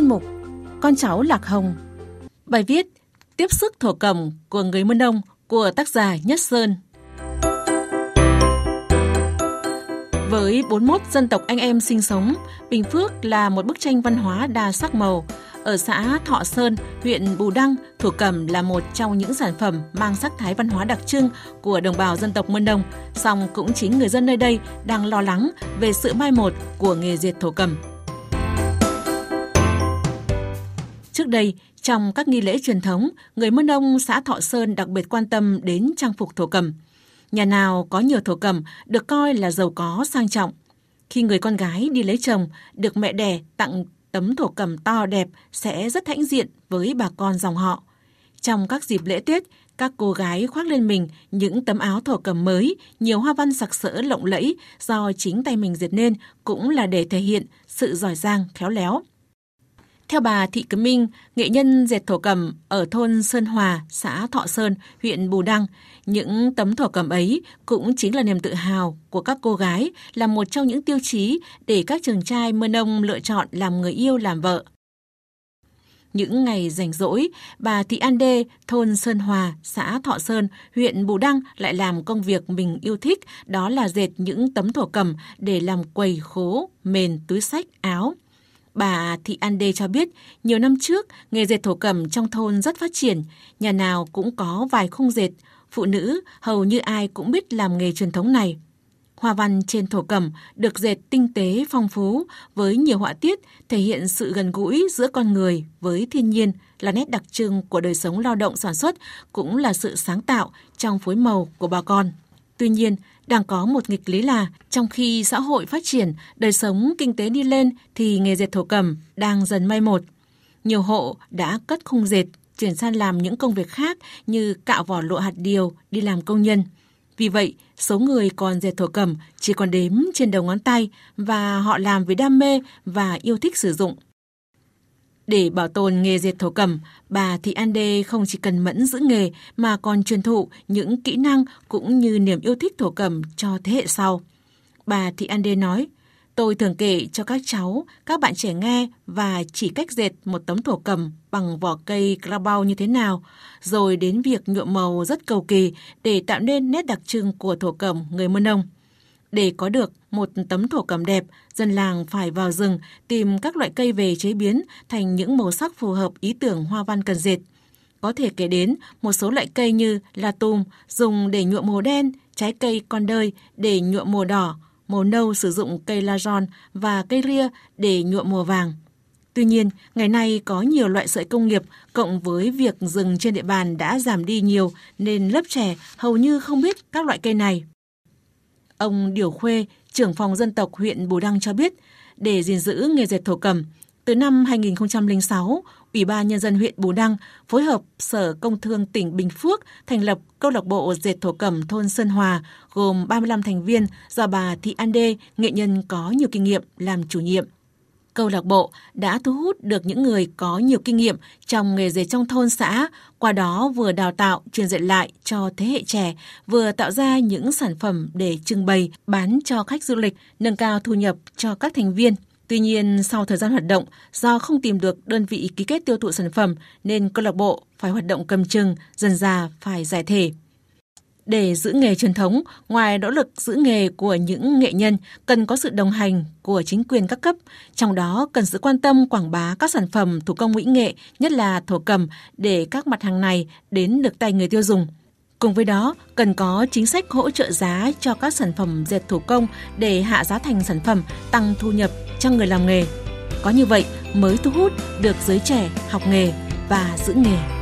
chuyên mục Con cháu Lạc Hồng. Bài viết Tiếp sức thổ cẩm của người Mân Đông của tác giả Nhất Sơn. Với 41 dân tộc anh em sinh sống, Bình Phước là một bức tranh văn hóa đa sắc màu. Ở xã Thọ Sơn, huyện Bù Đăng, thổ cẩm là một trong những sản phẩm mang sắc thái văn hóa đặc trưng của đồng bào dân tộc Mân Đông. Song cũng chính người dân nơi đây đang lo lắng về sự mai một của nghề dệt thổ cẩm. Trước đây, trong các nghi lễ truyền thống, người Mân Đông xã Thọ Sơn đặc biệt quan tâm đến trang phục thổ cẩm. Nhà nào có nhiều thổ cẩm được coi là giàu có sang trọng. Khi người con gái đi lấy chồng, được mẹ đẻ tặng tấm thổ cẩm to đẹp sẽ rất hãnh diện với bà con dòng họ. Trong các dịp lễ Tết, các cô gái khoác lên mình những tấm áo thổ cẩm mới, nhiều hoa văn sặc sỡ lộng lẫy do chính tay mình dệt nên cũng là để thể hiện sự giỏi giang, khéo léo. Theo bà Thị Cẩm Minh, nghệ nhân dệt thổ cẩm ở thôn Sơn Hòa, xã Thọ Sơn, huyện Bù Đăng, những tấm thổ cẩm ấy cũng chính là niềm tự hào của các cô gái, là một trong những tiêu chí để các chàng trai mơ nông lựa chọn làm người yêu làm vợ. Những ngày rảnh rỗi, bà Thị An Đê, thôn Sơn Hòa, xã Thọ Sơn, huyện Bù Đăng lại làm công việc mình yêu thích, đó là dệt những tấm thổ cẩm để làm quầy khố, mền, túi sách, áo. Bà Thị An Đê cho biết, nhiều năm trước, nghề dệt thổ cẩm trong thôn rất phát triển, nhà nào cũng có vài khung dệt, phụ nữ hầu như ai cũng biết làm nghề truyền thống này. Hoa văn trên thổ cẩm được dệt tinh tế phong phú với nhiều họa tiết thể hiện sự gần gũi giữa con người với thiên nhiên là nét đặc trưng của đời sống lao động sản xuất cũng là sự sáng tạo trong phối màu của bà con. Tuy nhiên, đang có một nghịch lý là trong khi xã hội phát triển, đời sống kinh tế đi lên thì nghề dệt thổ cẩm đang dần mai một. Nhiều hộ đã cất khung dệt, chuyển sang làm những công việc khác như cạo vỏ lụa hạt điều, đi làm công nhân. Vì vậy, số người còn dệt thổ cẩm chỉ còn đếm trên đầu ngón tay và họ làm vì đam mê và yêu thích sử dụng. Để bảo tồn nghề dệt thổ cẩm, bà Thị An Đê không chỉ cần mẫn giữ nghề mà còn truyền thụ những kỹ năng cũng như niềm yêu thích thổ cẩm cho thế hệ sau. Bà Thị An Đê nói, tôi thường kể cho các cháu, các bạn trẻ nghe và chỉ cách dệt một tấm thổ cẩm bằng vỏ cây grabau như thế nào, rồi đến việc nhuộm màu rất cầu kỳ để tạo nên nét đặc trưng của thổ cẩm người Mân Nông. Để có được một tấm thổ cẩm đẹp, dân làng phải vào rừng tìm các loại cây về chế biến thành những màu sắc phù hợp ý tưởng hoa văn cần dệt. Có thể kể đến một số loại cây như la tùm dùng để nhuộm màu đen, trái cây con đơi để nhuộm màu đỏ, màu nâu sử dụng cây la giòn và cây ria để nhuộm màu vàng. Tuy nhiên, ngày nay có nhiều loại sợi công nghiệp cộng với việc rừng trên địa bàn đã giảm đi nhiều nên lớp trẻ hầu như không biết các loại cây này. Ông Điều Khuê, trưởng phòng dân tộc huyện Bù Đăng cho biết, để gìn giữ nghề dệt thổ cầm từ năm 2006, Ủy ban Nhân dân huyện Bù Đăng phối hợp Sở Công Thương tỉnh Bình Phước thành lập câu lạc bộ dệt thổ cẩm thôn Sơn Hòa gồm 35 thành viên do bà Thị An Đê, nghệ nhân có nhiều kinh nghiệm làm chủ nhiệm câu lạc bộ đã thu hút được những người có nhiều kinh nghiệm trong nghề dệt trong thôn xã, qua đó vừa đào tạo, truyền dạy lại cho thế hệ trẻ, vừa tạo ra những sản phẩm để trưng bày, bán cho khách du lịch, nâng cao thu nhập cho các thành viên. Tuy nhiên, sau thời gian hoạt động, do không tìm được đơn vị ký kết tiêu thụ sản phẩm nên câu lạc bộ phải hoạt động cầm chừng, dần già phải giải thể. Để giữ nghề truyền thống, ngoài nỗ lực giữ nghề của những nghệ nhân, cần có sự đồng hành của chính quyền các cấp, trong đó cần sự quan tâm quảng bá các sản phẩm thủ công mỹ nghệ, nhất là thổ cầm, để các mặt hàng này đến được tay người tiêu dùng. Cùng với đó, cần có chính sách hỗ trợ giá cho các sản phẩm dệt thủ công để hạ giá thành sản phẩm, tăng thu nhập cho người làm nghề. Có như vậy mới thu hút được giới trẻ học nghề và giữ nghề.